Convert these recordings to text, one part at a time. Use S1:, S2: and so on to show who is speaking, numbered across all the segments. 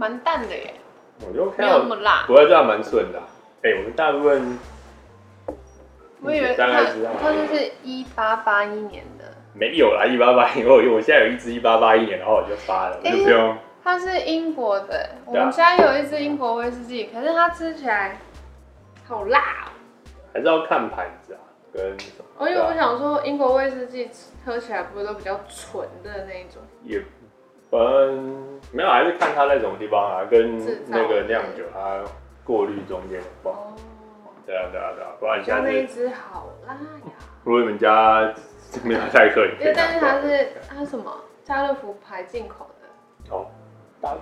S1: 蛮淡的耶，
S2: 我就看
S1: 没有那么辣。
S2: 不过这样蛮顺的、啊。哎、欸，我们大部分，
S1: 我以为它
S2: 大概知道
S1: 它就是一八八一年的，
S2: 没有啦，一八八一，我我现在有一支一八八一年，然后我就发了，就不用。
S1: 它是英国的，我们家有一支英国威士忌，可是它吃起来好辣、喔。
S2: 还是要看牌子啊，跟什么？
S1: 哦，因为我想说，英国威士忌喝起来不是都比较纯的那一种？
S2: 也，嗯，没有，还是看它那种地方啊，跟那个酿酒它过滤中间不好。对啊，对啊，对啊，不然像那
S1: 一只好辣呀！
S2: 如果你们家没有太客，
S1: 因为但是它是它是什么？家乐福牌进口的。
S2: 哦。大，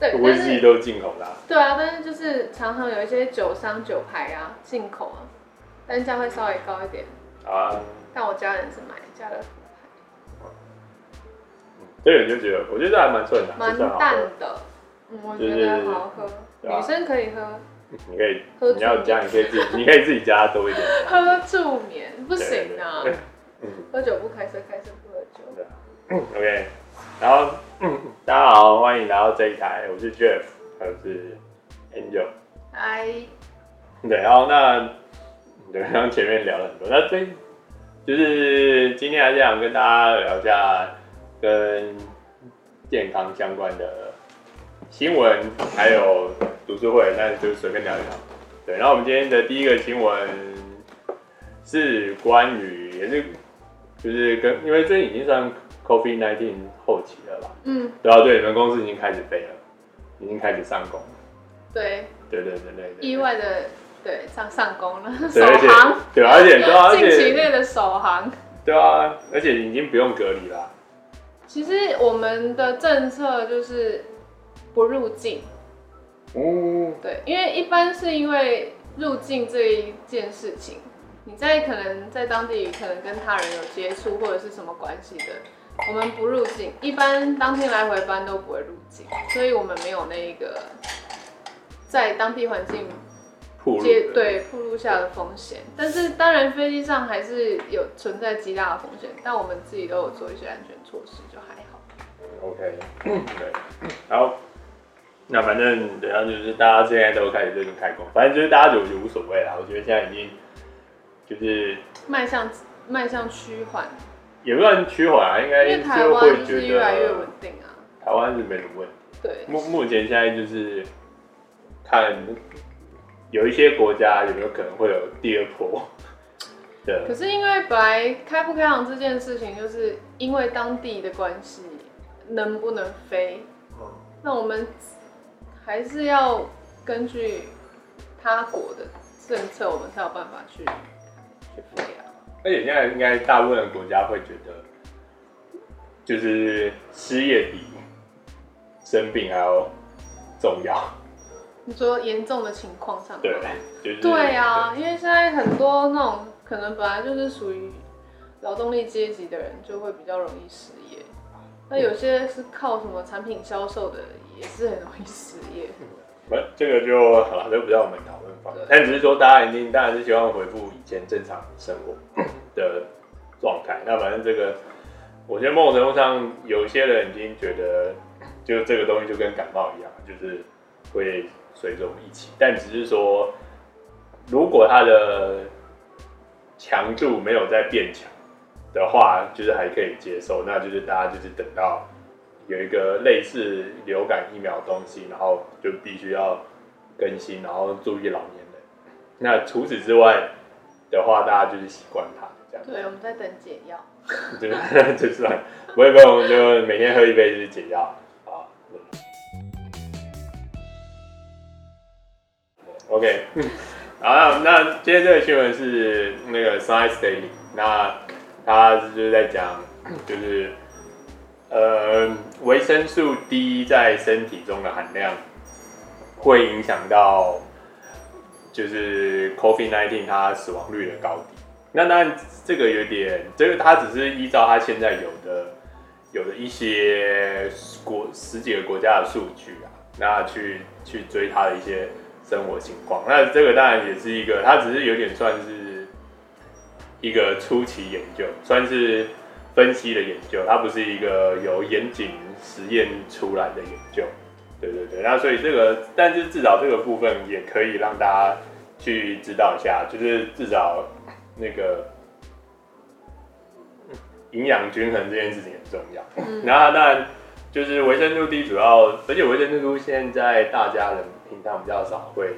S1: 对，
S2: 威士忌都进口的。
S1: 对啊，但是就是常常有一些酒商酒牌啊进口啊，单价会稍微高一点。
S2: 啊。
S1: 但我家人是买家乐福牌。
S2: 这个你就觉得，我觉得还蛮顺的，
S1: 蛮淡的。嗯，我觉得好好喝，女生可以喝。
S2: 你可以，你要加，你可以自己，你可以自己加多一点。
S1: 喝助眠不行啊。喝酒不开车，开车不喝酒。
S2: OK。然后，嗯，大家好，欢迎来到这一台，我是 Jeff，他是 Angel，
S1: 嗨，
S2: 对，然后那，对，刚刚前面聊了很多，那这就是今天还是想跟大家聊一下跟健康相关的新闻，还有读书会，那就随便聊一聊。对，然后我们今天的第一个新闻是关于，也是就是跟，因为最近已经算。COVID-19 后期了吧？嗯，对啊，对，你们公司已经开始飞了，已经开始上工了。
S1: 对，
S2: 对对对对，对。
S1: 意外的，对，上上工了，首航。
S2: 对，而且对啊，
S1: 近期内的首航。
S2: 对啊，而且已经不用隔离了。
S1: 其实我们的政策就是不入境。
S2: 哦。对，
S1: 因为一般是因为入境这一件事情，你在可能在当地可能跟他人有接触或者是什么关系的。我们不入境，一般当天来回班都不会入境，所以我们没有那个在当地环境接对暴露下的风险。但是当然飞机上还是有存在极大的风险，但我们自己都有做一些安全措施，就还好。
S2: OK，对，然后那反正等下就是大家现在都开始最近开工，反正就是大家就就无所谓啦。我觉得现在已经就是
S1: 迈向迈向趋缓。
S2: 也不算趋缓啊，应该就会觉得
S1: 越来越稳定啊。
S2: 台湾是没什么问题。
S1: 对，
S2: 目目前现在就是看有一些国家有没有可能会有第二波。对。
S1: 可是因为本来开不开航这件事情，就是因为当地的关系，能不能飞？嗯。那我们还是要根据他国的政策，我们才有办法去去飞啊。
S2: 而且现在应该大部分的国家会觉得，就是失业比生病还要重要。
S1: 你说严重的情况上，
S2: 对，就是
S1: 对啊，因为现在很多那种可能本来就是属于劳动力阶级的人，就会比较容易失业。那有些是靠什么产品销售的，也是很容易失业。
S2: 不，这个就好了，这不叫我们讨论方面。但只是说，大家一定当然是希望恢复以前正常生活的状态。那反正这个，我觉得某种程度上，有一些人已经觉得，就这个东西就跟感冒一样，就是会随着我们一起。但只是说，如果它的强度没有在变强的话，就是还可以接受。那就是大家就是等到。有一个类似流感疫苗的东西，然后就必须要更新，然后注意老年人。那除此之外的话，大家就是习惯它这样。
S1: 对，我们在等解药。
S2: 对，就是不会不会，我们就每天喝一杯就是解药 OK，好，那今天这个新闻是那个 Science Daily，那他就是在讲就是。呃，维生素 D 在身体中的含量会影响到，就是 COVID-19 它死亡率的高低。那当然，这个有点，这个他只是依照他现在有的有的一些国十几个国家的数据啊，那去去追他的一些生活情况。那这个当然也是一个，它只是有点算是一个初期研究，算是。分析的研究，它不是一个有严谨实验出来的研究。对对对，那所以这个，但是至少这个部分也可以让大家去知道一下，就是至少那个营养均衡这件事情很重要。嗯、然后当然就是维生素 D 主要，而且维生素 D 现在大家人平常比较少会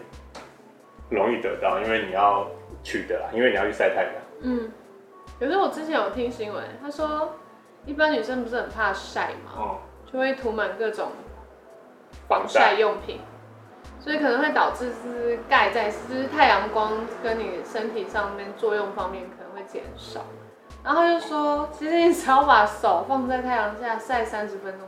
S2: 容易得到，因为你要取得啦，因为你要去晒太阳。嗯，
S1: 可是我之前有听新闻，他说一般女生不是很怕晒嘛，哦、就会涂满各种。防晒用品，所以可能会导致是盖在就是太阳光跟你身体上面作用方面可能会减少。然后他就说，其实你只要把手放在太阳下晒三十分钟。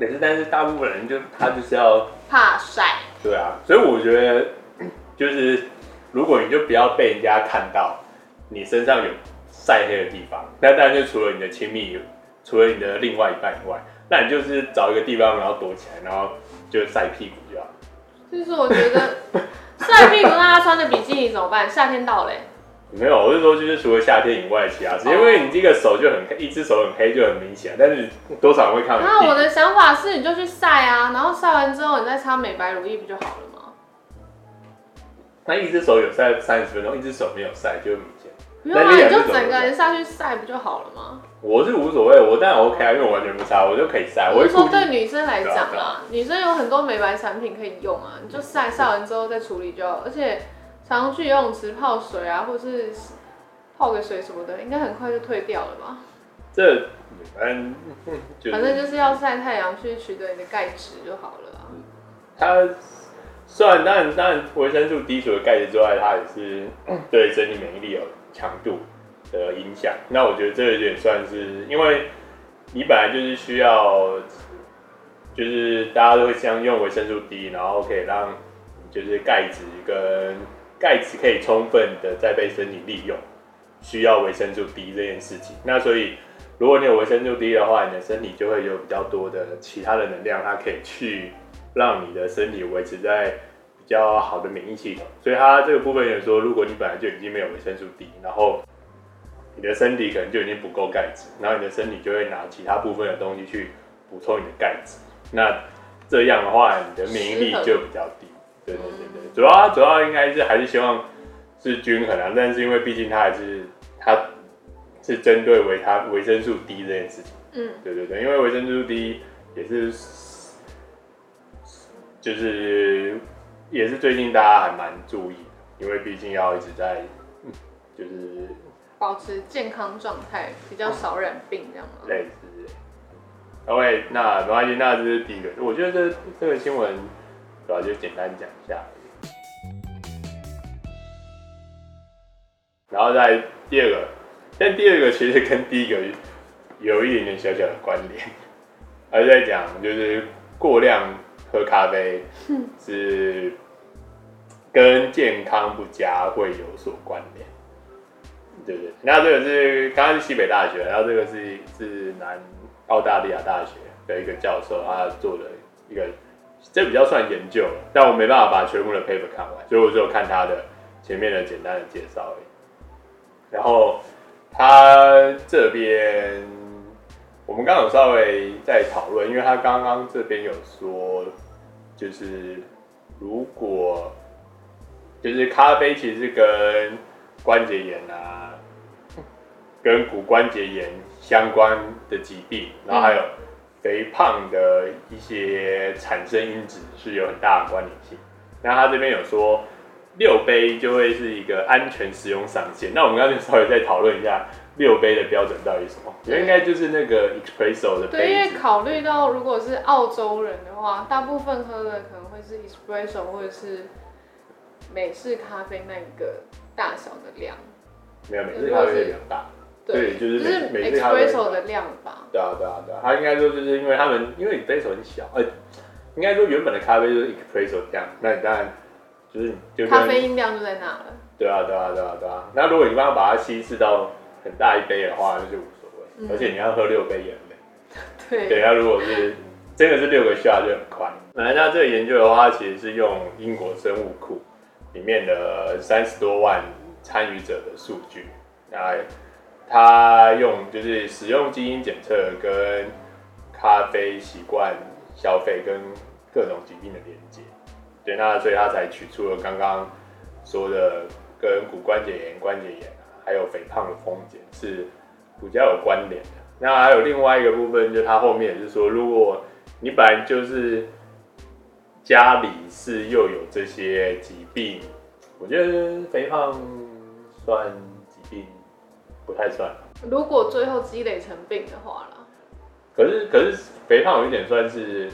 S1: 可
S2: 是，但是大部分人就他就是要
S1: 怕晒。
S2: 对啊，所以我觉得就是如果你就不要被人家看到你身上有晒黑的地方，那当然就除了你的亲密，除了你的另外一半以外。那你就是找一个地方，然后躲起来，然后就晒屁股就好。
S1: 就是我觉得 晒屁股，那他穿着比基尼怎么办？夏天到嘞。
S2: 没有，我是说，就是除了夏天以外，其他时间，因为你这个手就很黑，一只手很黑就很明显，但是多少人会看到。
S1: 那我的想法是，你就去晒啊，然后晒完之后，你再擦美白乳液不就好了吗？
S2: 那一只手有晒三十分钟，一只手没有晒就明显。
S1: 不用啊，你就整个人下去晒不就好了吗？
S2: 我是无所谓，我当然 OK 啊，因为我完全不擦，我就可以晒。我是
S1: 说对女生来讲啦，女生有很多美白产品可以用啊，你就晒晒完之后再处理就好。而且常常去游泳池泡水啊，或是泡个水什么的，应该很快就退掉了吧？
S2: 这反正
S1: 反正就是要晒太阳去取得你的钙质就好了。
S2: 它虽然当然当然维生素 D 除了钙质之外，它也是 对身体免疫力有强度的影响，那我觉得这有点算是，因为你本来就是需要，就是大家都会相用维生素 D，然后可以让就是钙质跟钙质可以充分的再被身体利用，需要维生素 D 这件事情。那所以如果你有维生素 D 的话，你的身体就会有比较多的其他的能量，它可以去让你的身体维持在比较好的免疫系统。所以它这个部分也说，如果你本来就已经没有维生素 D，然后你的身体可能就已经不够钙质，然后你的身体就会拿其他部分的东西去补充你的钙质。那这样的话，你的免疫力就比较低。对对对对，主要主要应该是还是希望是均衡啊，但是因为毕竟它还是它是针对维他维生素 D 这件事情。嗯，对对对，因为维生素 D 也是就是也是最近大家还蛮注意的，因为毕竟要一直在就是。
S1: 保持健康状态，比较少染病，这样嘛？
S2: 类似。OK，那没关系，那这是第一个。我觉得这这个新闻主要就简单讲一下。然后再第二个，但第二个其实跟第一个有一点点小小的关联，而在讲就是过量喝咖啡是跟健康不佳会有所关联。对对，那这个是刚刚是西北大学，然后这个是是南澳大利亚大学的一个教授，他做的一个，这比较算研究，但我没办法把全部的 paper 看完，所以我只有看他的前面的简单的介绍而已。然后他这边我们刚刚有稍微在讨论，因为他刚刚这边有说，就是如果就是咖啡其实跟关节炎啊。跟骨关节炎相关的疾病，然后还有肥胖的一些产生因子是有很大的关联性。那他这边有说六杯就会是一个安全使用上限。那我们刚才稍微再讨论一下六杯的标准到底是什么？对应该就是那个 espresso 的杯子。
S1: 对，因为考虑到如果是澳洲人的话，大部分喝的可能会是 espresso 或者是美式咖啡那一个大小的量。
S2: 没有，美式咖啡是量大。对，就是每次
S1: espresso 的量吧。
S2: 对啊，对啊，对啊，他应该说就是因为他们因为 espresso 很小，呃，应该说原本的咖啡就是 espresso 这样，那你当然就是就
S1: 咖啡因量就在那了。
S2: 对啊，对啊，对啊，对啊。那如果你帮他把它稀释到很大一杯的话，那就无所谓。嗯、而且你要喝六杯也很累。对。对，那如果是真的是六个 shot 就很快。那那这个研究的话，其实是用英国生物库里面的三十多万参与者的数据来。他用就是使用基因检测跟咖啡习惯消费跟各种疾病的连接，对，那所以他才取出了刚刚说的跟骨关节炎、关节炎还有肥胖的风险是比较有关联的。那还有另外一个部分，就他后面也是说，如果你本来就是家里是又有这些疾病，我觉得肥胖算不太算。
S1: 如果最后积累成病的话啦，
S2: 可是可是肥胖有一点算是，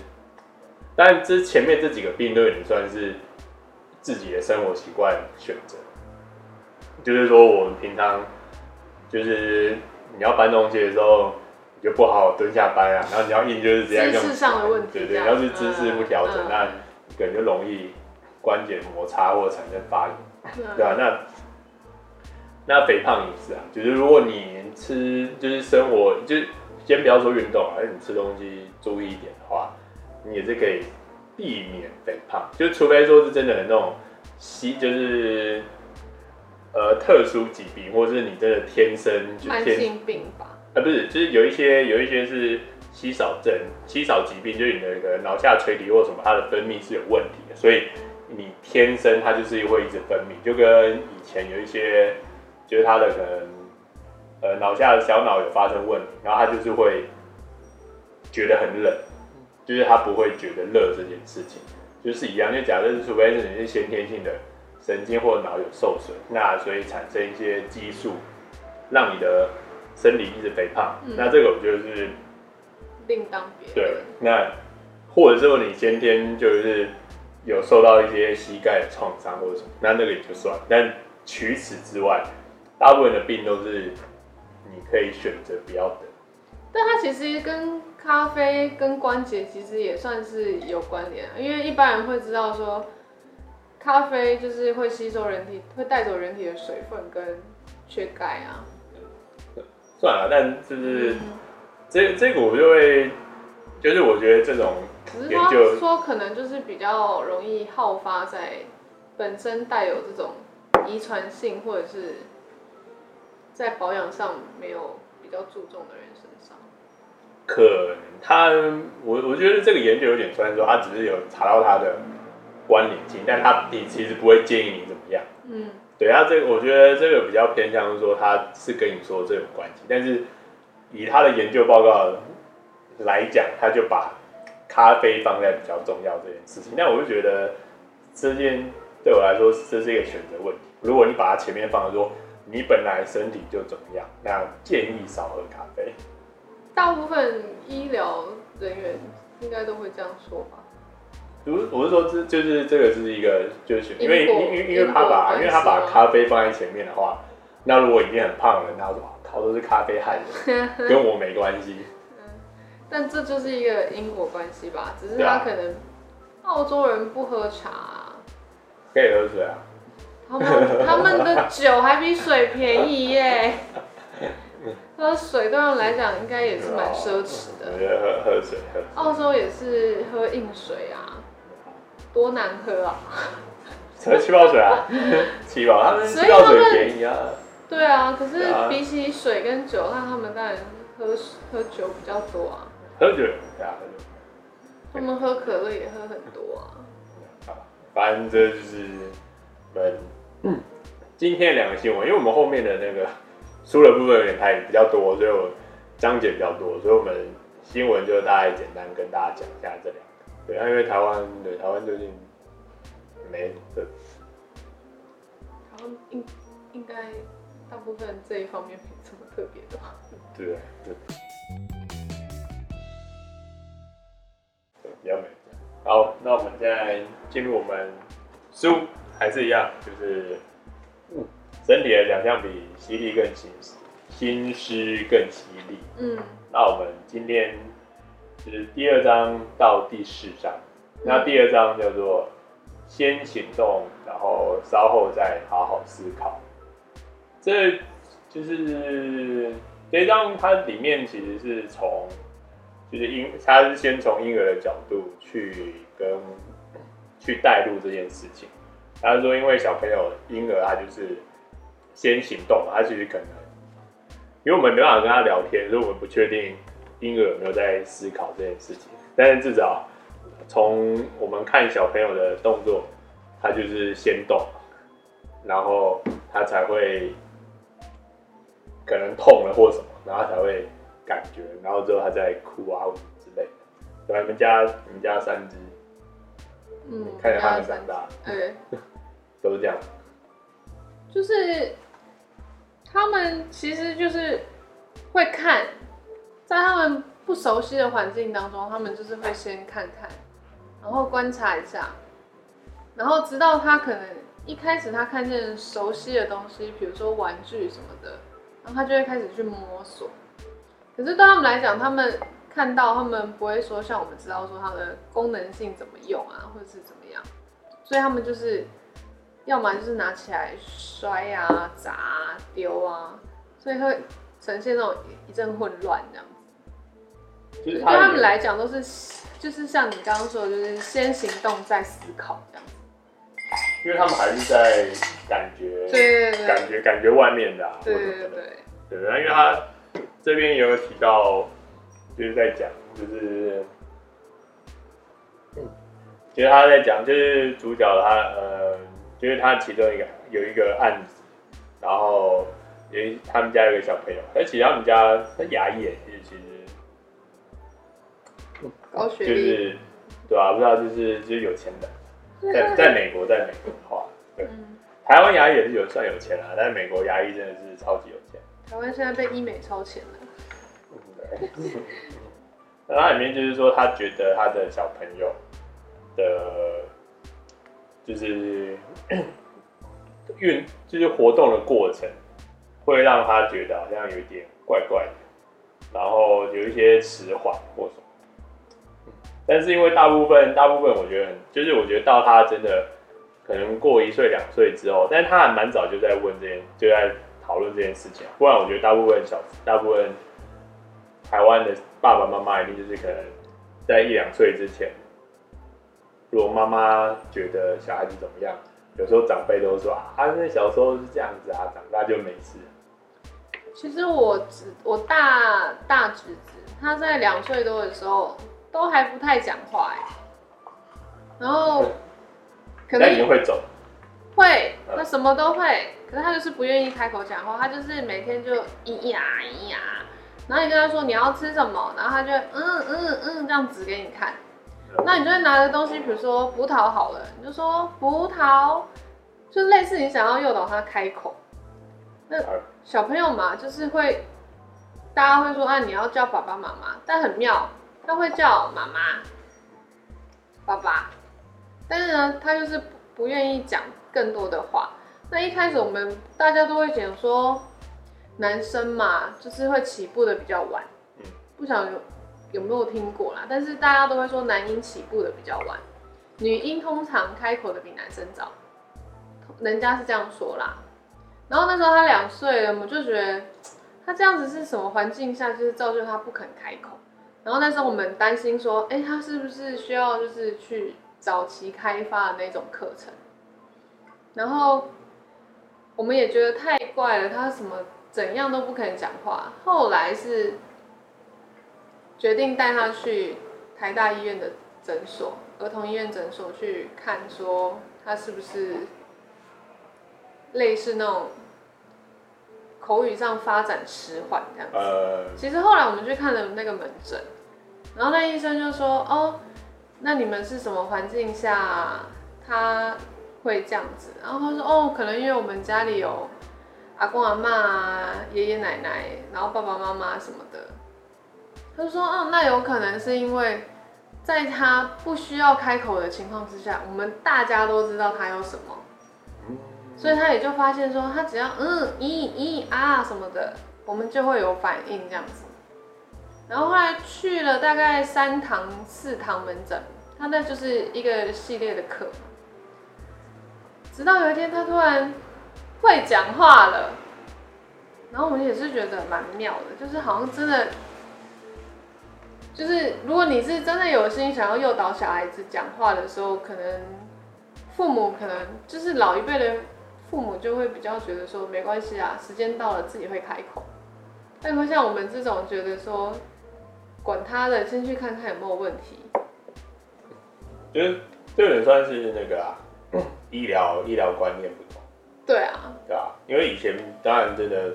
S2: 但这前面这几个病都有点算是自己的生活习惯选择。就是说，我们平常就是你要搬东西的时候，你就不好好蹲下搬啊，然后你要硬就是直接用
S1: 姿势上的问题，
S2: 对对，要是姿势不调整，嗯、那可能就容易关节摩擦或产生发炎，嗯、对吧？那那肥胖也是啊，就是如果你吃就是生活，就是先不要说运动啊，你吃东西注意一点的话，你也是可以避免肥胖，就除非说是真的很那种稀，就是。呃，特殊疾病，或者是你真的天生就天
S1: 慢性病吧？
S2: 啊，不是，就是有一些有一些是稀少症、稀少疾病，就是你的那个脑下垂体或什么，它的分泌是有问题的，所以你天生它就是会一直分泌，就跟以前有一些就是他的可能呃脑下的小脑有发生问题，然后他就是会觉得很冷，就是他不会觉得热这件事情，就是一样，就假设除非是你是先天性的。神经或脑有受损，那所以产生一些激素，让你的生理一直肥胖。嗯、那这个我觉得是
S1: 另当别论。
S2: 对，那或者说你先天就是有受到一些膝盖的创伤或者什么，那那个也就算。但除此之外，大部分的病都是你可以选择不要的。
S1: 但它其实跟咖啡跟关节其实也算是有关联，因为一般人会知道说。咖啡就是会吸收人体，会带走人体的水分跟缺钙啊。
S2: 算了，但就是、嗯、这这个我就会，就是我觉得这种研究
S1: 只是说可能就是比较容易好发在本身带有这种遗传性或者是在保养上没有比较注重的人身上。
S2: 可能他，我我觉得这个研究有点虽然说他只是有查到他的。关联性，但他你其实不会建议你怎么样。嗯，对他，这个我觉得这个比较偏向说他是跟你说这有关系，但是以他的研究报告来讲，他就把咖啡放在比较重要这件事情。那我就觉得这件对我来说这是一个选择问题。如果你把它前面放说你本来身体就怎么样，那建议少喝咖啡。
S1: 大部分医疗人员应该都会这样说吧。
S2: 我我是说，这就是这个是一个，就是因为因因因为他把因为他把咖啡放在前面的话，那如果已经很胖了，那我说靠，都是咖啡害的，跟我没关系。
S1: 嗯，但这就是一个因果关系吧？只是他可能澳洲人不喝茶，
S2: 可以喝水啊。
S1: 他们他们的酒还比水便宜耶。喝水对他们来讲应该也是蛮奢侈的。
S2: 喝喝水喝。
S1: 澳洲也是喝硬水啊。多难喝啊！
S2: 喝气泡水啊，气泡，他们气泡水便宜啊。
S1: 对啊，可是比起水跟酒，那他们当然喝喝酒比较多啊。
S2: 喝酒，对啊，喝酒。
S1: 他们喝可乐也喝很多啊。
S2: 好，反正这就是我们嗯今天两个新闻，因为我们后面的那个书的部分有点太比较多，所以我章节比较多，所以我们新闻就大概简单跟大家讲一下这两个。对，因为台湾对台湾最近没的，
S1: 台湾应应该大部分这一方面没什么特别的吧？
S2: 对，对，对，比较没。好，那我们现在进入我们书，还是一样，就是整体的奖项比犀利更新诗，新诗更犀利。嗯，那我们今天。就是第二章到第四章，那第二章叫做先行动，然后稍后再好好思考。这就是这一章，它里面其实是从，就是婴，它是先从婴儿的角度去跟去带入这件事情。他说，因为小朋友婴儿他就是先行动，他其实可能因为我们没办法跟他聊天，所以我们不确定婴儿有没有在思考这件事情。但是至少从我们看小朋友的动作，他就是先动，然后他才会可能痛了或什么，然后才会感觉，然后之后他在哭啊之类的。对，你们家你们家三只，嗯，看着他们长大，对，是这样。
S1: 就是他们其实就是会看，在他们不熟悉的环境当中，他们就是会先看看，然后观察一下，然后直到他可能一开始他看见熟悉的东西，比如说玩具什么的，然后他就会开始去摸索。可是对他们来讲，他们看到他们不会说像我们知道说它的功能性怎么用啊，或者是怎么样，所以他们就是。要么就是拿起来摔啊、砸啊、丢啊，所以会呈现那种一阵混乱这样子。对他们来讲都是，就是像你刚刚说的，就是先行动再思考这样子。
S2: 因为他们还是在感觉，对，对，对，感觉感觉外面的、啊，
S1: 对对对对，
S2: 对，因为他这边也有提到，就是在讲，就是，其实他在讲，就是主角他呃。就是他其中一个有一个案子，然后有一他们家有一个小朋友，而且他们家他牙医也是其实
S1: 高学历，
S2: 就是对啊，不知道就是就是有钱的，在在美国，在美国的话，对，嗯、台湾牙医也是有算有钱啊，但是美国牙医真的是超级有钱。
S1: 台湾现在被医美超前了。
S2: 那他里面就是说，他觉得他的小朋友的。就是运，就是活动的过程，会让他觉得好像有一点怪怪的，然后有一些迟缓或什么。但是因为大部分，大部分我觉得，就是我觉得到他真的可能过一岁两岁之后，但他还蛮早就在问这件，就在讨论这件事情。不然我觉得大部分小，大部分台湾的爸爸妈妈一定就是可能在一两岁之前。如果妈妈觉得小孩子怎么样，有时候长辈都说啊，那小时候是这样子啊，长大就没事。
S1: 其实我侄我大大侄子，他在两岁多的时候都还不太讲话哎，然后可能
S2: 你会走，
S1: 会，他什么都会，可是他就是不愿意开口讲话，他就是每天就咿呀咿呀，然后你跟他说你要吃什么，然后他就嗯嗯嗯这样指给你看。那你就会拿个东西，比如说葡萄好了，你就说葡萄，就类似你想要诱导他开口。那小朋友嘛，就是会，大家会说啊，你要叫爸爸妈妈，但很妙，他会叫妈妈、爸爸，但是呢，他就是不不愿意讲更多的话。那一开始我们大家都会讲说，男生嘛，就是会起步的比较晚，不想有。没有听过啦？但是大家都会说男婴起步的比较晚，女婴通常开口的比男生早，人家是这样说啦。然后那时候他两岁了，我们就觉得他这样子是什么环境下，就是造就他不肯开口。然后那时候我们担心说，哎、他是不是需要就是去早期开发的那种课程？然后我们也觉得太怪了，他什么怎样都不肯讲话。后来是。决定带他去台大医院的诊所，儿童医院诊所去看，说他是不是类似那种口语上发展迟缓这样子。呃，其实后来我们去看了那个门诊，然后那医生就说：“哦，那你们是什么环境下他会这样子？”然后他说：“哦，可能因为我们家里有阿公阿妈啊、爷爷奶奶，然后爸爸妈妈什么的。”他就说：“嗯，那有可能是因为，在他不需要开口的情况之下，我们大家都知道他有什么，所以他也就发现说，他只要嗯咦咦啊什么的，我们就会有反应这样子。然后后来去了大概三堂四堂门诊，他那就是一个系列的课，直到有一天他突然会讲话了，然后我们也是觉得蛮妙的，就是好像真的。”就是如果你是真的有心想要诱导小孩子讲话的时候，可能父母可能就是老一辈的父母就会比较觉得说没关系啊，时间到了自己会开口。但会像我们这种觉得说，管他的，先去看看有没有问题。
S2: 就是这个人算是那个啊，医疗医疗观念不同。
S1: 对啊。
S2: 对啊，因为以前当然真的，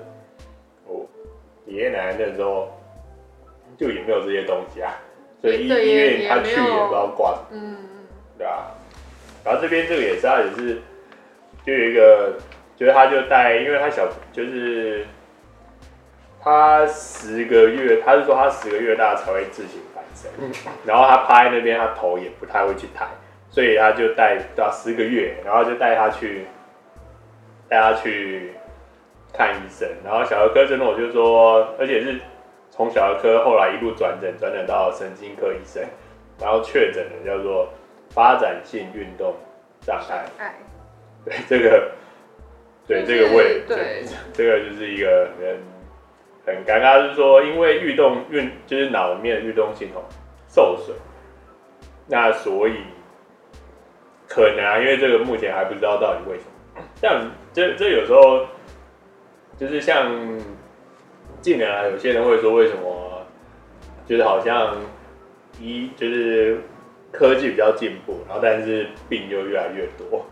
S2: 我爷爷奶奶那时候就也没有这些东西啊，所以医医院他去也不知道挂什么。嗯嗯。对啊。然后这边这个也是，他也是，就有一个，就是他就带，因为他小，就是他十个月，他是说他十个月大才会自行翻身，然后他趴在那边，他头也不太会去抬，所以他就带到十个月，然后就带他去，带他去看医生，然后小儿科真的我就说，而且是从小儿科后来一路转诊，转诊到神经科医生，然后确诊的叫做。发展性运动障碍，对这个，对这个位，对这个就是一个很很尴尬，就是说，因为运动运就是脑面运动系统受损，那所以可能啊，因为这个目前还不知道到底为什么。像这这有时候就是像近年来有些人会说，为什么就是好像一就是。科技比较进步，然后但是病又越来越多，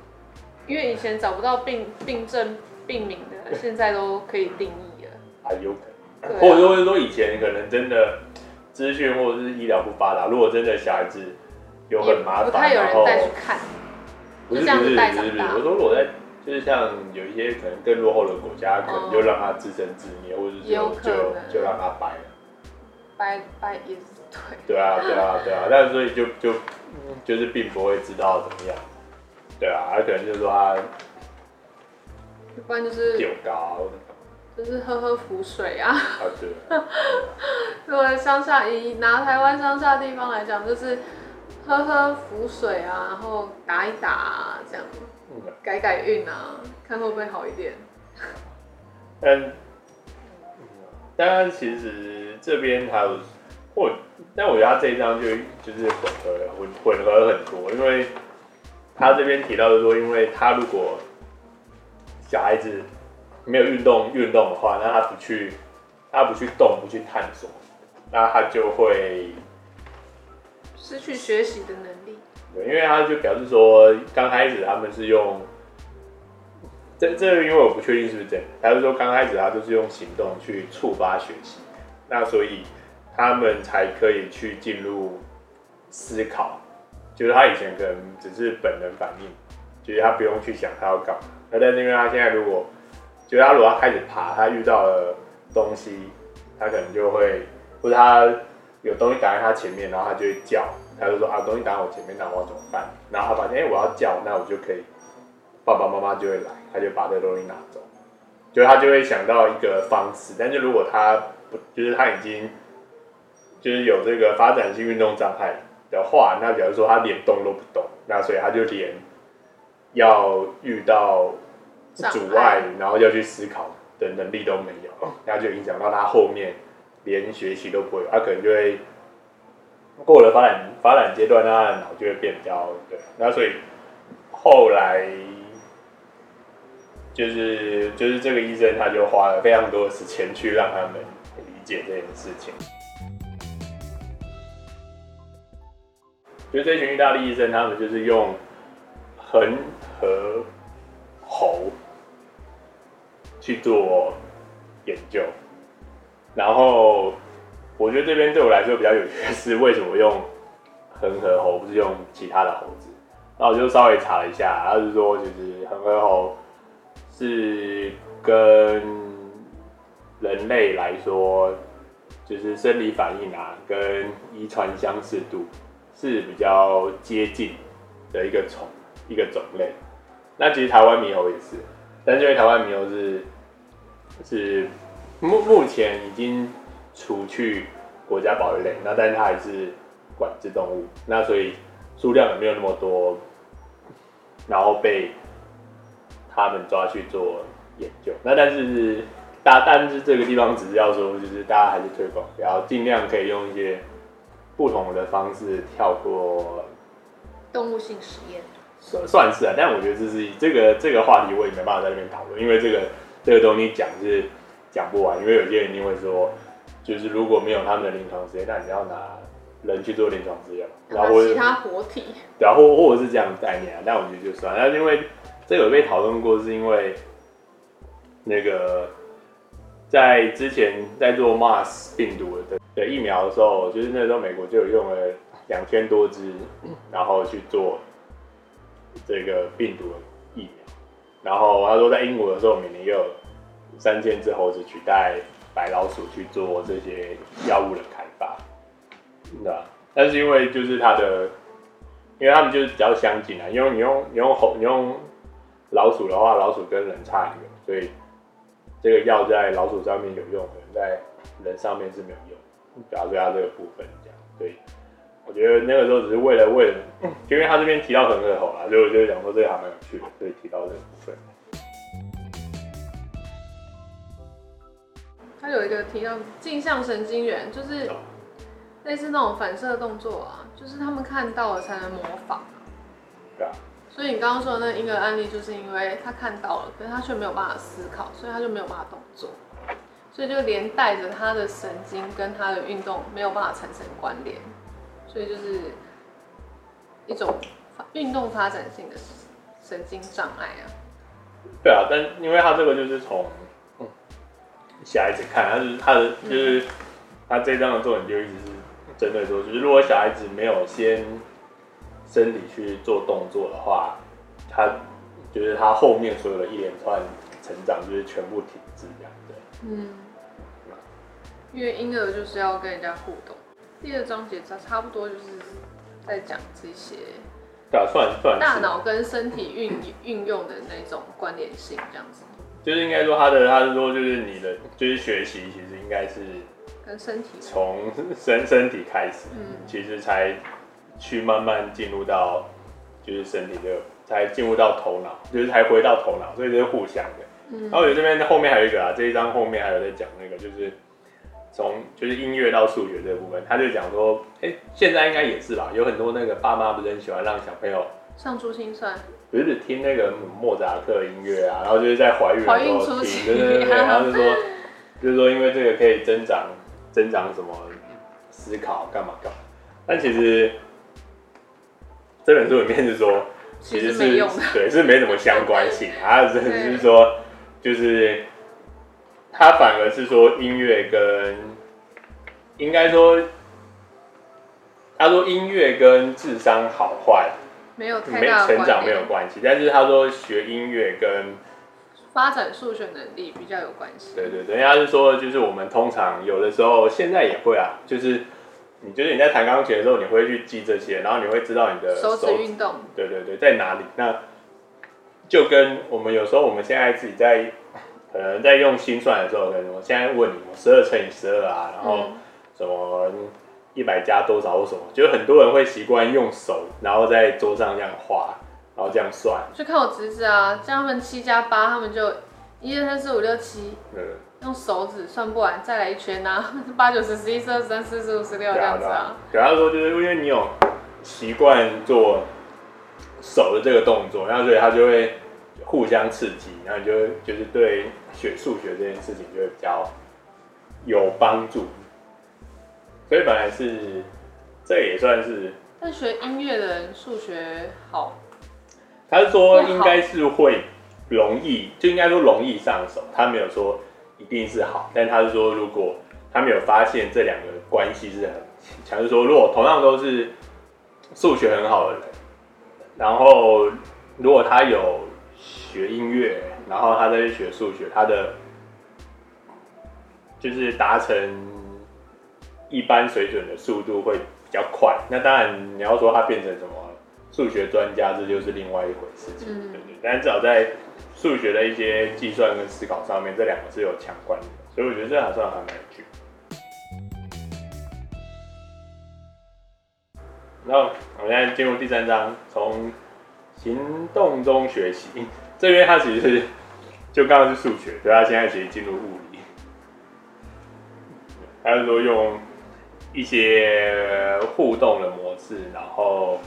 S1: 因为以前找不到病病症病名的，现在都可以定义了。
S2: 还有可能，啊、或者说说以前可能真的资讯或者是医疗不发达，如果真的小孩子有很麻烦，
S1: 不太有人带去看，
S2: 不是不是不是不是，我说我在就是像有一些可能更落后的国家，可能就让它自生自灭，或者是就就就让它掰了，
S1: 掰掰也是。
S2: 对啊，对啊，对啊，但是所以就就就是并不会知道怎么样，对啊，他可能就是说他，
S1: 一般就是
S2: 酒高，
S1: 就是喝喝浮水啊。
S2: 啊，对。
S1: 如果乡下以拿台湾乡下地方来讲，就是喝喝浮水啊，然后打一打啊，这样，改改运啊，看会不会好一点。
S2: 但，当然其实这边还有。或，但我觉得他这一张就就是混合混混合很多，因为他这边提到的说，因为他如果小孩子没有运动运动的话，那他不去他不去动不去探索，那他就会
S1: 失去学习的能力。
S2: 对，因为他就表示说，刚开始他们是用这这，因为我不确定是不是真的，他就说刚开始他就是用行动去触发学习，那所以。他们才可以去进入思考，就是他以前可能只是本能反应，就是他不用去想他要干嘛。那但是因为他现在如果，就是他如果要开始爬，他遇到了东西，他可能就会，或者他有东西挡在他前面，然后他就会叫，他就说啊，东西挡我前面，那我要怎么办？然后他发现，哎，我要叫，那我就可以，爸爸妈妈就会来，他就把这个东西拿走，就他就会想到一个方式。但是如果他不，就是他已经。就是有这个发展性运动障碍的话，那假如说他连动都不动，那所以他就连要遇到阻碍，然后要去思考的能力都没有，那就影响到他后面连学习都不会，他可能就会过了发展发展阶段，他的脑就会变比较对，那所以后来就是就是这个医生他就花了非常多的时间去让他们理解这件事情。就这群意大利医生，他们就是用恒河猴去做研究，然后我觉得这边对我来说比较有趣的是，为什么用恒河猴不是用其他的猴子？然后我就稍微查了一下，他是说，就是恒河猴是跟人类来说，就是生理反应啊，跟遗传相似度。是比较接近的一个虫，一个种类。那其实台湾猕猴也是，但是因为台湾猕猴是是目目前已经除去国家保育类，那但是它还是管制动物，那所以数量也没有那么多，然后被他们抓去做研究。那但是大但是这个地方只是要说，就是大家还是推广，然后尽量可以用一些。不同的方式跳过
S1: 动物性实验，
S2: 算算是啊，但我觉得这是这个这个话题我也没办法在那边讨论，因为这个这个东西讲是讲不完，因为有些人一定会说，就是如果没有他们的临床实验，那你要拿人去做临床实验，
S1: 然后其他活体，
S2: 然后或者是这样概念啊，但我觉得就算，那因为这个有被讨论过，是因为那个在之前在做 MARS 病毒的的疫苗的时候，就是那时候美国就有用了两千多只，然后去做这个病毒的疫苗，然后他说在英国的时候，每年又有三千只猴子取代白老鼠去做这些药物的开发，对吧？但是因为就是它的，因为他们就是比较相近啊，因为你用你用猴你用老鼠的话，老鼠跟人差很远，所以这个药在老鼠上面有用，可能在人上面是没有用，主要是它这个部分这样，所以我觉得那个时候只是为了为了，就因为他这边提到很耳熟啦，所以我就想说这个还蛮有趣的，所以提到这个
S1: 他有一个提到镜像神经元，就是类似那种反射动作啊，就是他们看到了才能模仿。
S2: 对啊。
S1: 所以你刚刚说的那个婴儿案例，就是因为他看到了，可是他却没有办法思考，所以他就没有办法动作，所以就连带着他的神经跟他的运动没有办法产生关联，所以就是一种运动发展性的神经障碍啊。
S2: 对啊，但因为他这个就是从。小孩子看，他是他的就是他这张的作品就一直是针对说，就是如果小孩子没有先身体去做动作的话，他就是他后面所有的一连串成长就是全部停滞这样对。嗯，
S1: 因为婴儿就是要跟人家互动。第二章节差差不多就是在讲这些，
S2: 对啊，算算
S1: 大脑跟身体运运用的那种关联性这样子。
S2: 就是应该说他的，他是说就是你的，就是学习其实应该是
S1: 跟身体
S2: 从身身体开始，嗯，其实才去慢慢进入到就是身体这个，才进入到头脑，就是才回到头脑，所以这是互相的。嗯，然后有这边后面还有一个啊，这一章后面还有在讲那个，就是从就是音乐到数学这个部分，他就讲说，哎、欸，现在应该也是吧，有很多那个爸妈不是很喜欢让小朋友
S1: 上珠心算。
S2: 不是听那个莫扎特音乐啊，然后就是在怀孕的时候听，对对对，然后就说，就是说因为这个可以增长增长什么思考干嘛干嘛，但其实这本书里面是说，其实是对，是没什么相关性，他只是说就是他反而是说音乐跟应该说他说音乐跟智商好坏。
S1: 没有太大的
S2: 成长没有关系，但是他说学音乐跟
S1: 发展数学能力比较有关系。
S2: 对对对，他是说，就是我们通常有的时候现在也会啊，就是你就是你在弹钢琴的时候，你会去记这些，然后你会知道你的
S1: 手指运动，
S2: 对对对，在哪里。那就跟我们有时候我们现在自己在可能在用心算的时候，可能我现在问你，我十二乘以十二啊，然后什么。嗯一百加多少或什么，就是很多人会习惯用手，然后在桌上这样画，然后这样算。
S1: 就看我侄子啊，像他们七加八，他们就一二三四五六七，用手指算不完，再来一圈啊，八九十十一十二十三四十五十六这样子啊。
S2: 对他说，就是因为你有习惯做手的这个动作，然后所以他就会互相刺激，然后你就就是对学数学这件事情就会比较有帮助。所以本来是，这也算是。
S1: 但学音乐的人数学好。
S2: 他是说应该是会容易，就应该说容易上手。他没有说一定是好，但他是说如果他没有发现这两个关系是很强，就是说如果同样都是数学很好的人，然后如果他有学音乐，然后他再去学数学，他的就是达成。一般水准的速度会比较快，那当然你要说他变成什么数学专家，这就是另外一回事情，嗯、对不对？但至少在数学的一些计算跟思考上面，这两个是有强关的，所以我觉得这还算还蛮有趣。然后我们现在进入第三章，从行动中学习，这边它其实是就刚刚是数学，对，它现在其实进入物理，还是说用。一些互动的模式，然后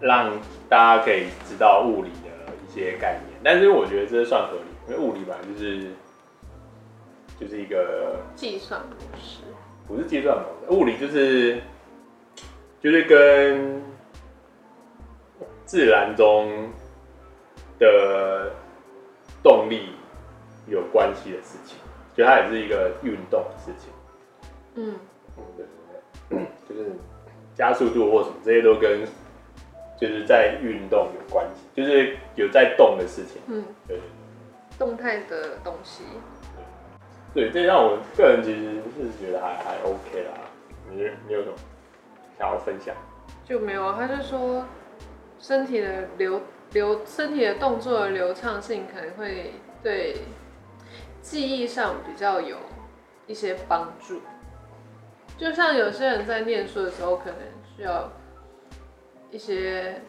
S2: 让大家可以知道物理的一些概念。但是我觉得这算合理，因为物理本来就是就是一个
S1: 计算模式，
S2: 不是计算模式，物理就是就是跟自然中的动力有关系的事情，就它也是一个运动的事情。嗯，就是加速度或什么这些都跟就是在运动有关系，就是有在动的事情。嗯，对，
S1: 动态的东西。
S2: 对，这让我个人其实是觉得还还 OK 啦。你你有什么想要分享？
S1: 就没有啊，他就说身体的流流，身体的动作的流畅性可能会对记忆上比较有一些帮助。就像有些人在念书的时候，可能需要一些，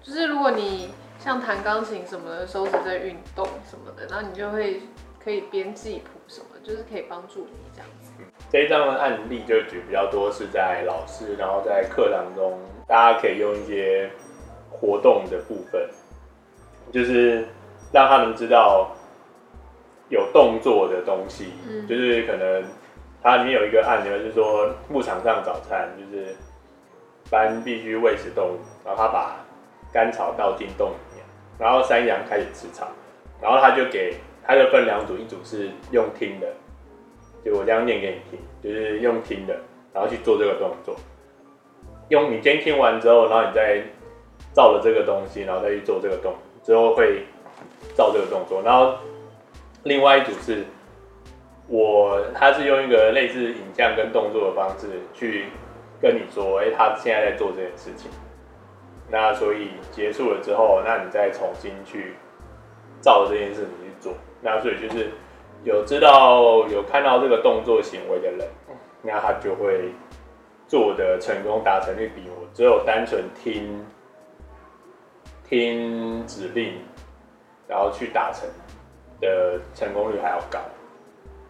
S1: 就是如果你像弹钢琴什么的，手指在运动什么的，然后你就会可以编记谱什么，就是可以帮助你这样子。
S2: 这一张的案例就举比较多是在老师，然后在课堂中，大家可以用一些活动的部分，就是让他们知道有动作的东西，嗯，就是可能。它里面有一个案例，就是说牧场上早餐，就是班必须喂食动物，然后他把干草倒进洞里面，然后山羊开始吃草，然后他就给他就分两组，一组是用听的，就我这样念给你听，就是用听的，然后去做这个动作，用你先听完之后，然后你再照着这个东西，然后再去做这个动作，之后会照这个动作，然后另外一组是。我他是用一个类似影像跟动作的方式去跟你说，哎、欸，他现在在做这件事情。那所以结束了之后，那你再重新去照这件事情去做。那所以就是有知道有看到这个动作行为的人，那他就会做的成功达成率比我只有单纯听听指令，然后去达成的成功率还要高。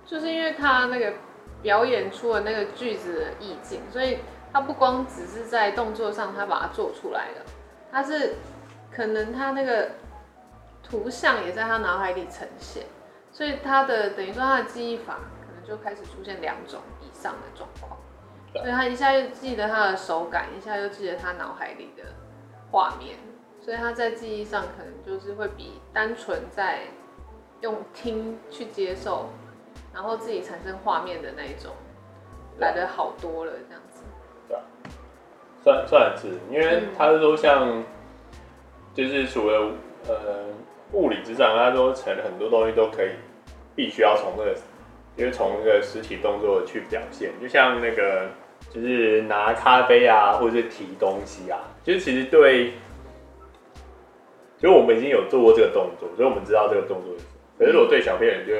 S1: 就是因为他那个表演出了那个句子的意境，所以他不光只是在动作上他把它做出来了，他是可能他那个图像也在他脑海里呈现，所以他的等于说他的记忆法可能就开始出现两种以上的状况，所以他一下就记得他的手感，一下又记得他脑海里的画面，所以他在记忆上可能就是会比单纯在用听去接受。然后自己产生画面的那一种，来的好多了，这样子。
S2: 对啊，算算是，因为他是说像，就是除了呃物理之上，他说成很多东西都可以，必须要从那个，因为从那个实体动作去表现，就像那个就是拿咖啡啊，或者是提东西啊，就是其实对，就我们已经有做过这个动作，所以我们知道这个动作是什么。可是如果对小朋友就。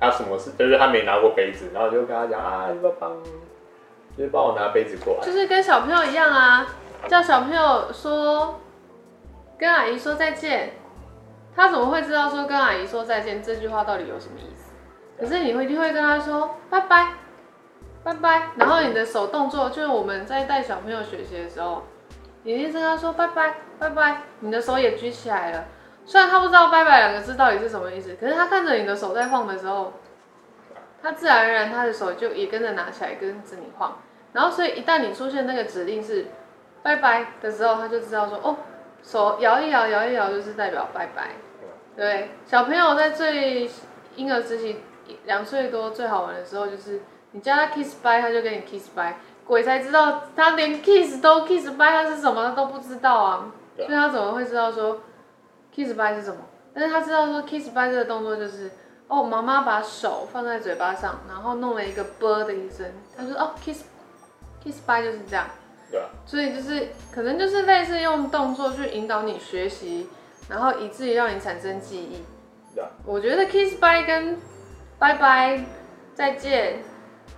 S2: 他什么事？就是他没拿过杯子，然后就跟他讲啊，你帮，就是帮我拿杯子过来。
S1: 就是跟小朋友一样啊，叫小朋友说跟阿姨说再见，他怎么会知道说跟阿姨说再见这句话到底有什么意思？可是你会一定会跟他说拜拜，拜拜，然后你的手动作就是我们在带小朋友学习的时候，你一定跟他说拜拜拜拜，你的手也举起来了。虽然他不知道“拜拜”两个字到底是什么意思，可是他看着你的手在晃的时候，他自然而然他的手就也跟着拿起来跟着你晃。然后，所以一旦你出现那个指令是“拜拜”的时候，他就知道说：“哦，手摇一摇，摇一摇就是代表拜拜。”对，小朋友在最婴儿时期两岁多最好玩的时候，就是你叫他 kiss bye，他就给你 kiss bye。鬼才知道他连 kiss 都 kiss bye，他是什么他都不知道啊，所以他怎么会知道说？Kiss bye 是什么？但是他知道说 kiss bye 这个动作就是，哦，妈妈把手放在嘴巴上，然后弄了一个啵的一声，他说哦 kiss kiss bye 就是这样。对啊。所以就是可能就是类似用动作去引导你学习，然后以至于让你产生记忆。对啊。我觉得 kiss bye 跟拜拜再见，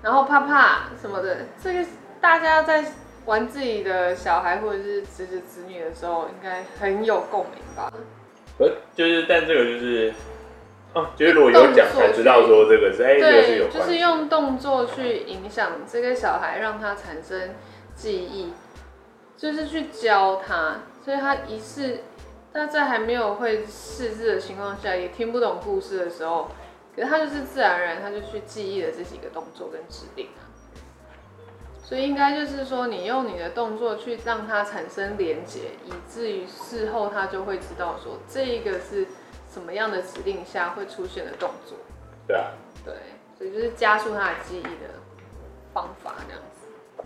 S1: 然后怕怕什么的，这个大家在玩自己的小孩或者是侄子侄女的时候，应该很有共鸣吧。
S2: 就是，但这个就是，哦，就是如果有讲才知道说这个是，哎，这个是有。
S1: 就是用动作去影响这个小孩，让他产生记忆，就是去教他，所以他一次，他在还没有会识字的情况下，也听不懂故事的时候，可是他就是自然而然他就去记忆了这几个动作跟指令啊。所以应该就是说，你用你的动作去让它产生连结，以至于事后他就会知道说，这一个是什么样的指令下会出现的动作。
S2: 对啊。
S1: 对，所以就是加速他的记忆的方法这样子。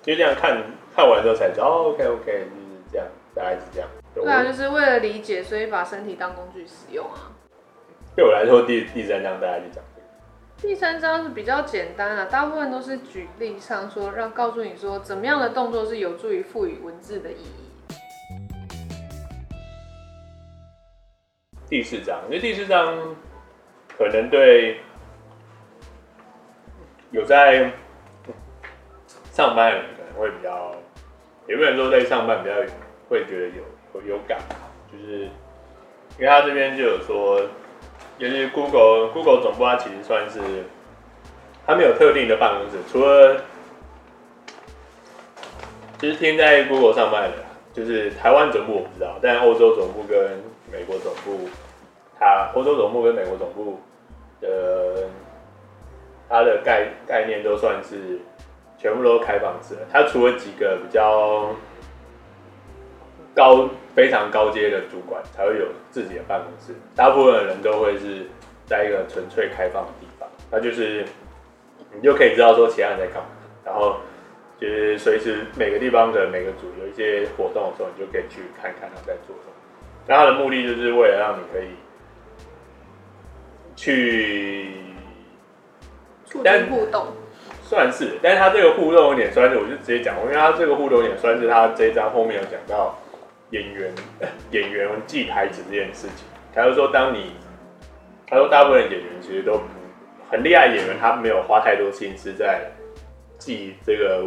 S2: 就这样看看完之后才知道，哦，OK OK，就是这样，大概是这样。
S1: 对啊，就是为了理解，所以把身体当工具使用啊。
S2: 对我来说，第第三章大家就讲。
S1: 第三章是比较简单啊，大部分都是举例上说，让告诉你说怎么样的动作是有助于赋予文字的意义。
S2: 第四章，因为第四章可能对有在上班的人可能会比较，有没有说在上班比较会觉得有有有感，就是因为他这边就有说。就是 Google Google 总部，它其实算是它没有特定的办公室，除了其实听在 Google 上班的，就是台湾总部我不知道，但欧洲总部跟美国总部，它欧洲总部跟美国总部的它的概概念都算是全部都开放式的，它除了几个比较高。非常高阶的主管才会有自己的办公室，大部分的人都会是在一个纯粹开放的地方，那就是你就可以知道说其他人在干嘛，然后就是随时每个地方的每个组有一些活动的时候，你就可以去看看他在做什么。那他的目的就是为了让你可以去
S1: 促进互动，
S2: 算是，但是他这个互动有点算是，我就直接讲，因为他这个互动有点算是他这一章后面有讲到。演员 演员记台词这件事情，他就说，当你他说，大部分演员其实都很厉害，演员他没有花太多心思在记这个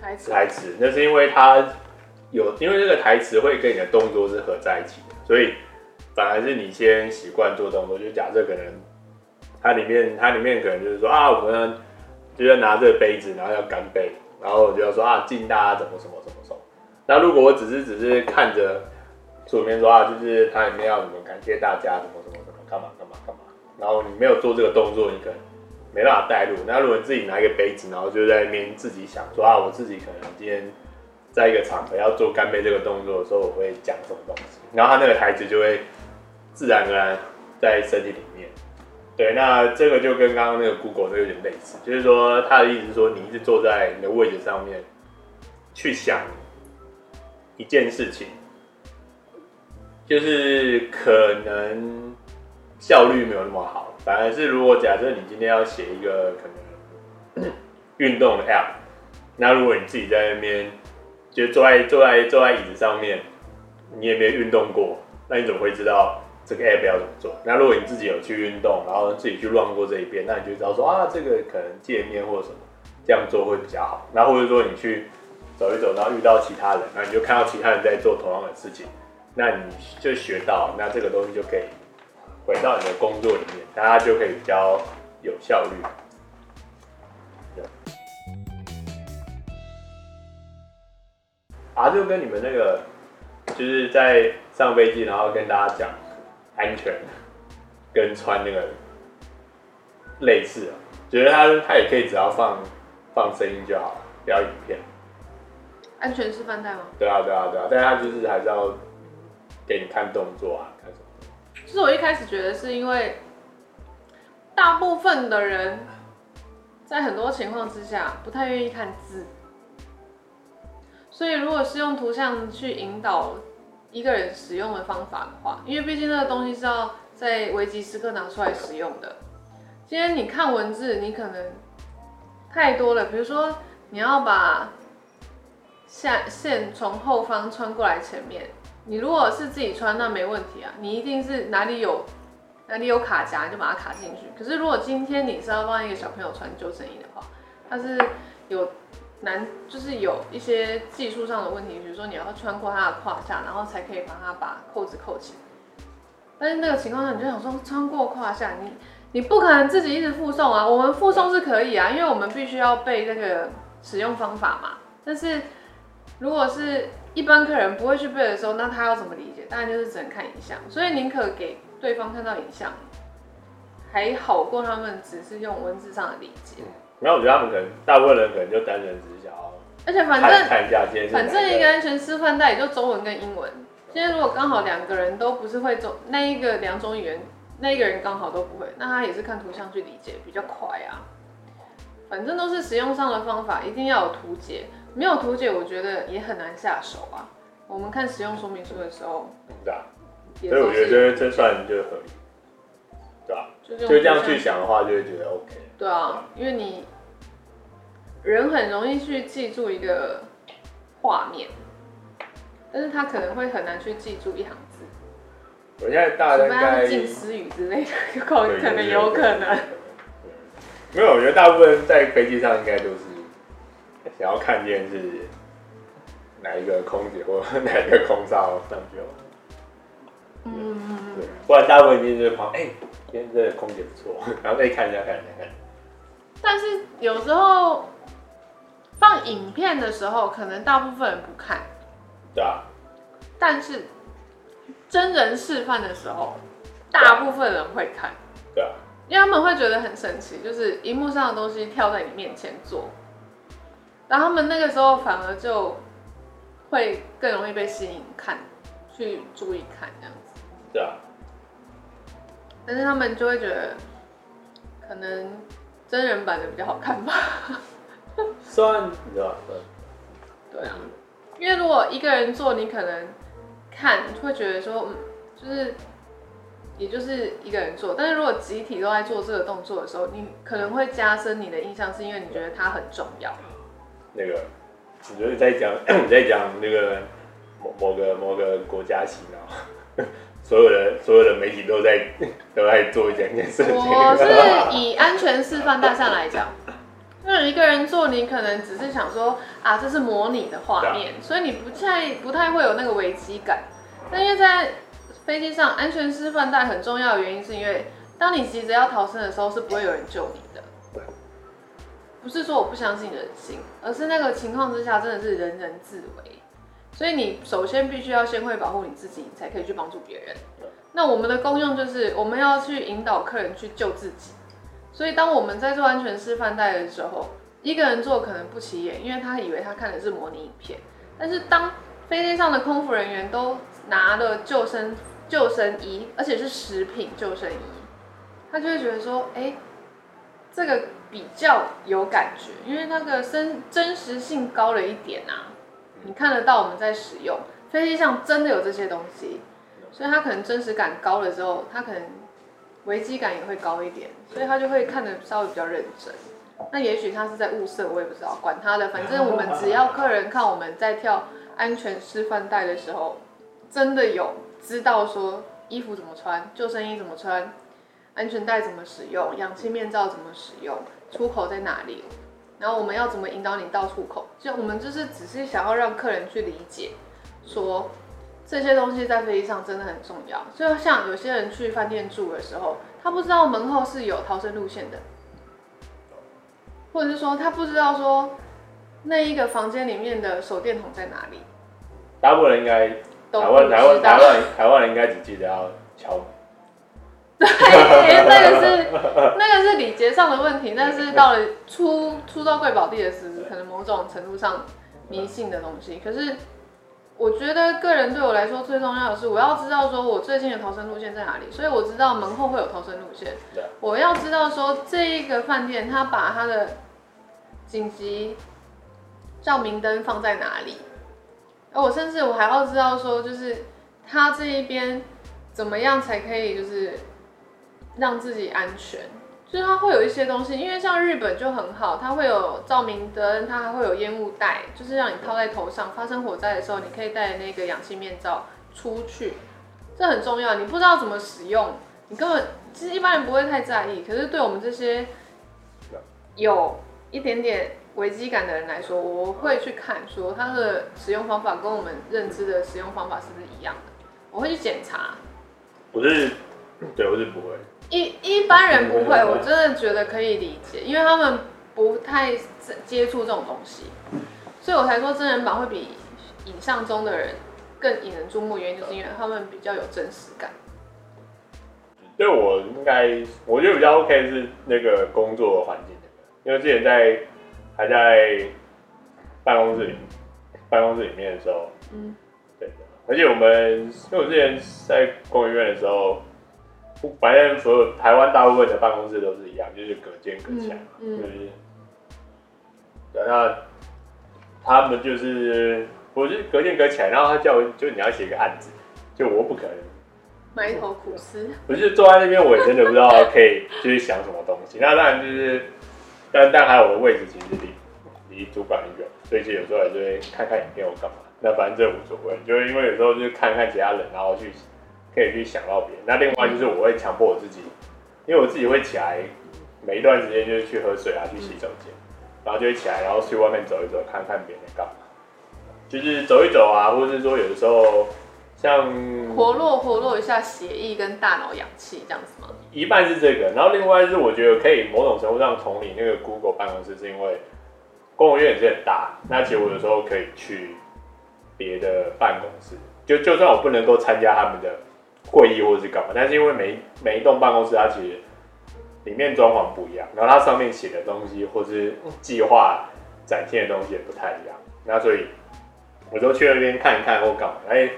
S2: 台词，台词那是因为他有，因为这个台词会跟你的动作是合在一起的，所以反而是你先习惯做动作。就假设可能它里面它里面可能就是说啊，我们就要拿这个杯子，然后要干杯，然后我就要说啊，敬大家怎么什么什么什么。那如果我只是只是看着书里面说啊，就是它里面要怎么感谢大家，怎么怎么怎么干嘛干嘛干嘛，然后你没有做这个动作，你可能没办法带入。那如果自己拿一个杯子，然后就在那边自己想说啊，我自己可能今天在一个场合要做干杯这个动作的时候，我会讲什么东西，然后他那个台词就会自然而然在身体里面。对，那这个就跟刚刚那个 Google 那有点类似，就是说他的意思是说，你一直坐在你的位置上面去想。一件事情，就是可能效率没有那么好，反而是如果假设你今天要写一个可能 运动的 App，那如果你自己在那边就坐在坐在坐在椅子上面，你也没有运动过，那你怎么会知道这个 App 要怎么做？那如果你自己有去运动，然后自己去乱过这一遍，那你就知道说啊，这个可能界面或者什么这样做会比较好。那或者说你去。走一走，然后遇到其他人，那你就看到其他人在做同样的事情，那你就学到，那这个东西就可以回到你的工作里面，大家就可以比较有效率。啊，就跟你们那个，就是在上飞机，然后跟大家讲安全，跟穿那个类似啊，觉得他他也可以只要放放声音就好了，不要影片。
S1: 安全示范带吗？
S2: 对啊，对啊，对啊，但是他就是还是要给你看动作啊，看什么。
S1: 其实我一开始觉得是因为大部分的人在很多情况之下不太愿意看字，所以如果是用图像去引导一个人使用的方法的话，因为毕竟那个东西是要在危急时刻拿出来使用的。今天你看文字，你可能太多了，比如说你要把。下线从后方穿过来前面，你如果是自己穿，那没问题啊。你一定是哪里有哪里有卡夹，就把它卡进去。可是如果今天你是要帮一个小朋友穿救生衣的话，它是有难，就是有一些技术上的问题，比如说你要穿过他的胯下，然后才可以帮他把扣子扣起。但是那个情况下，你就想说穿过胯下，你你不可能自己一直附送啊。我们附送是可以啊，因为我们必须要背那个使用方法嘛。但是如果是一般客人不会去背的时候，那他要怎么理解？当然就是只能看影像，所以宁可给对方看到影像，还好过他们只是用文字上的理解。
S2: 然后我觉得他们可能大部分人可能就单纯只是想要，
S1: 而且反正
S2: 看一下今天
S1: 反正一个安全示范带也就中文跟英文。今天如果刚好两个人都不是会中那一个两种语言，那一个人刚好都不会，那他也是看图像去理解比较快啊。反正都是使用上的方法，一定要有图解，没有图解我觉得也很难下手啊。我们看使用说明书的时候，
S2: 对啊，所以我觉得这这算就合理，对吧？就这样去想的话，就会觉得 OK。
S1: 对啊，因为你人很容易去记住一个画面。但是他可能会很难去记住一行字。
S2: 我现在大概
S1: 近思语之类的，有可能有可能。
S2: 没有，我觉得大部分在飞机上应该都是想要看见是哪一个空姐或 哪一个空少上去了。嗯嗯对，不然大部分就是旁哎，今天这个空姐不错，然后再看一下看一下看。
S1: 但是有时候放影片的时候，可能大部分人不看。
S2: 对啊，
S1: 但是真人示范的时候，大部分人会看。
S2: 对啊，
S1: 因为他们会觉得很神奇，就是荧幕上的东西跳在你面前做，然后他们那个时候反而就会更容易被吸引看，去注意看这样子。
S2: 对啊，
S1: 但是他们就会觉得，可能真人版的比较好看吧。
S2: 算，对吧？
S1: 对啊。因为如果一个人做，你可能看会觉得说，嗯，就是，也就是一个人做。但是如果集体都在做这个动作的时候，你可能会加深你的印象，是因为你觉得它很重要。
S2: 那个，你就是在讲 你在讲那个某某个某个国家洗脑，所有的所有的媒体都在 都在做一件件事情。
S1: 我是以安全示范大项来讲。就是一个人做，你可能只是想说啊，这是模拟的画面，所以你不太不太会有那个危机感。但因为在飞机上，安全示范带很重要的原因，是因为当你急着要逃生的时候，是不会有人救你的。不是说我不相信人性，而是那个情况之下，真的是人人自危。所以你首先必须要先会保护你自己，你才可以去帮助别人。那我们的功用就是，我们要去引导客人去救自己。所以，当我们在做安全示范带的时候，一个人做可能不起眼，因为他以为他看的是模拟影片。但是，当飞机上的空服人员都拿了救生救生衣，而且是食品救生衣，他就会觉得说：“哎，这个比较有感觉，因为那个真真实性高了一点啊。你看得到我们在使用飞机上真的有这些东西，所以他可能真实感高了之后，他可能。”危机感也会高一点，所以他就会看得稍微比较认真。那也许他是在物色，我也不知道，管他的，反正我们只要客人看我们在跳安全示范带的时候，真的有知道说衣服怎么穿，救生衣怎么穿，安全带怎么使用，氧气面罩怎么使用，出口在哪里，然后我们要怎么引导你到出口，就我们就是只是想要让客人去理解，说。这些东西在飞机上真的很重要，就像有些人去饭店住的时候，他不知道门后是有逃生路线的，或者是说他不知道说那一个房间里面的手电筒在哪里。
S2: 大部分人应该台湾台湾台湾台湾人应该只记得要敲门。
S1: 对，那个是那个是礼节上的问题，但是到了出出到贵宝地的时候，可能某种程度上迷信的东西，可是。我觉得个人对我来说最重要的是，我要知道说我最近的逃生路线在哪里，所以我知道门后会有逃生路线。我要知道说这一个饭店它把它的紧急照明灯放在哪里，而我甚至我还要知道说，就是他这一边怎么样才可以就是让自己安全。就是它会有一些东西，因为像日本就很好，它会有照明灯，它还会有烟雾袋，就是让你套在头上，发生火灾的时候，你可以戴那个氧气面罩出去，这很重要。你不知道怎么使用，你根本其实一般人不会太在意，可是对我们这些有一点点危机感的人来说，我会去看说它的使用方法跟我们认知的使用方法是不是一样的，我会去检查。
S2: 我是对，我是不会。
S1: 一一般人不会，我真的觉得可以理解，因为他们不太接触这种东西，所以我才说真人版会比影像中的人更引人注目，原因就是因为他们比较有真实感。
S2: 对我应该我觉得比较 OK 是那个工作的环境，因为之前在还在办公室里办公室里面的时候，嗯，对，而且我们因为我之前在工研院的时候，反正所有台湾大部分的办公室都是一样，就是隔间隔墙，嗯，就是，对，那他们就是我就隔间隔起来，然后他叫我就你要写一个案子，就我不可能。
S1: 埋头苦思，
S2: 不是坐在那边，我也真的不知道可以就是想什么东西。那当然就是，但但还有我的位置其实离离主管很远，所以其实有时候也就会看看影片或干嘛。那反正这无所谓，就是因为有时候就是看看其他人，然后去可以去想到别人。那另外就是我会强迫我自己，因为我自己会起来，每一段时间就是去喝水啊，去洗手间，然后就会起来，然后去外面走一走，看看别人干嘛，就是走一走啊，或者是说有的时候。像
S1: 活络活络一下血液跟大脑氧气这样子吗？
S2: 一半是这个，然后另外是我觉得可以某种程度上同理那个 Google 办公室，是因为工研院也是很大，那其实我有时候可以去别的办公室，就就算我不能够参加他们的会议或者是干嘛，但是因为每每一栋办公室它其实里面装潢不一样，然后它上面写的东西或是计划展现的东西也不太一样，那所以我就去那边看一看或干嘛，哎。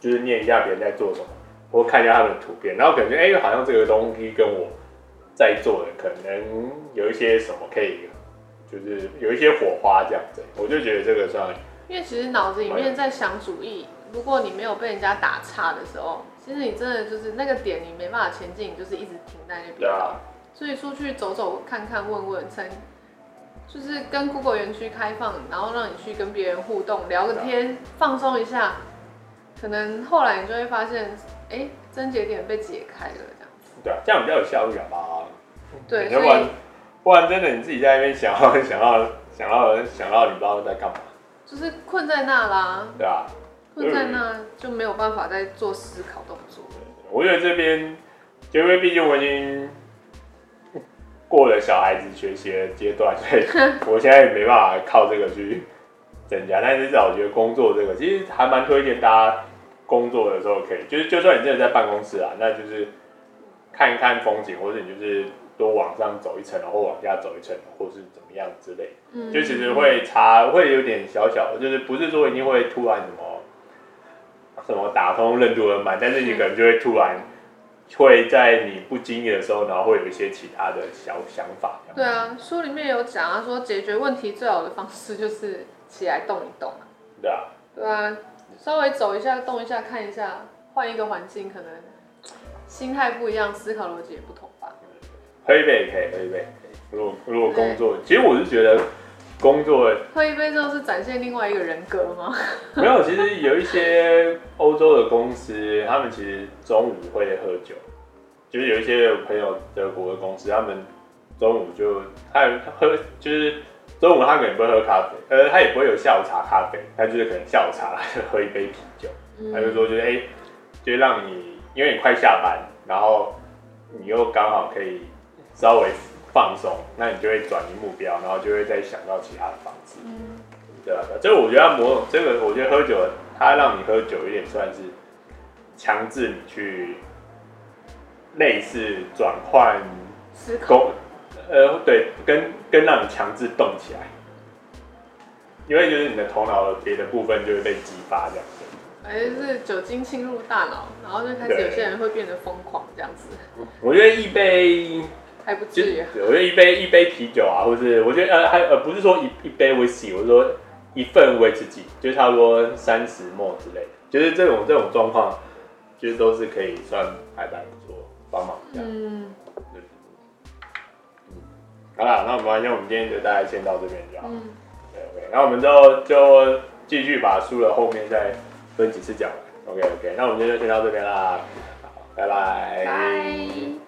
S2: 就是念一下别人在做什么，或看一下他们的图片，然后感觉哎，好像这个东西跟我在做的可能有一些什么可以，就是有一些火花这样子，我就觉得这个算。
S1: 因为其实脑子里面在想主意，如果你没有被人家打岔的时候，其实你真的就是那个点你没办法前进，你就是一直停在那边。对啊。所以出去走走看看问问，趁就是跟 Google 园区开放，然后让你去跟别人互动，聊个天，放松一下。可能后来你就会发现，哎、欸，症结点被解开了，这样子。
S2: 对啊，这样比较有效率吧？
S1: 对，
S2: 要不然不然真的你自己在那边想要想要想要想要，你不知道在干嘛。
S1: 就是困在那啦。
S2: 对啊。
S1: 困在那就没有办法再做思考动作。
S2: 我觉得这边，就因为毕竟我已经过了小孩子学习的阶段，所以 我现在也没办法靠这个去增加。但是至少我觉得工作这个，其实还蛮推荐大家。工作的时候可以，就是就算你真的在办公室啊，那就是看一看风景，或者你就是多往上走一层，然后往下走一层，或是怎么样之类，嗯，就其实会差，会有点小小的，就是不是说一定会突然什么什么打通任督二脉，但是你可能就会突然会在你不经意的时候，然后会有一些其他的小想法。
S1: 对啊，书里面有讲啊，说解决问题最好的方式就是起来动一动。
S2: 对啊。
S1: 对啊。稍微走一下，动一下，看一下，换一个环境，可能心态不一样，思考逻辑也不同吧。
S2: 喝一杯可以，喝一杯。如果如果工作，其实我是觉得工作
S1: 喝一杯之后是展现另外一个人格吗？
S2: 没有，其实有一些欧洲的公司，他们其实中午会喝酒，就是有一些朋友德国的公司，他们中午就他喝就是。中午他可能不会喝咖啡，呃，他也不会有下午茶咖啡，他就是可能下午茶就喝一杯啤酒，嗯、他就说就是哎、欸，就让你因为你快下班，然后你又刚好可以稍微放松，那你就会转移目标，然后就会再想到其他的方式，嗯，对啊？这个我觉得他某种这个，我觉得喝酒，它让你喝酒有点算是强制你去类似转换
S1: 思考。
S2: 呃，对，跟跟让你强制动起来，因为就是你的头脑别的部分就会被激发这样子。
S1: 哎，是酒精侵入大脑，然后就开始有些人会变得疯狂这样子。
S2: 我觉得一杯
S1: 还不至于。
S2: 我觉得一杯一杯啤酒啊，或是我觉得呃还呃不是说一一杯威士忌，我是说一份威士忌，就是差不多三十 ml 之类的，就是这种这种状况，其实都是可以算还蛮不错帮忙这样。嗯。好了，那我们完，那我们今天就大概先到这边就好。嗯，对，OK，那我们就就继续把书的后面再分几次讲。OK，OK，okay, okay, 那我们今天就先到这边啦。好，拜拜。拜。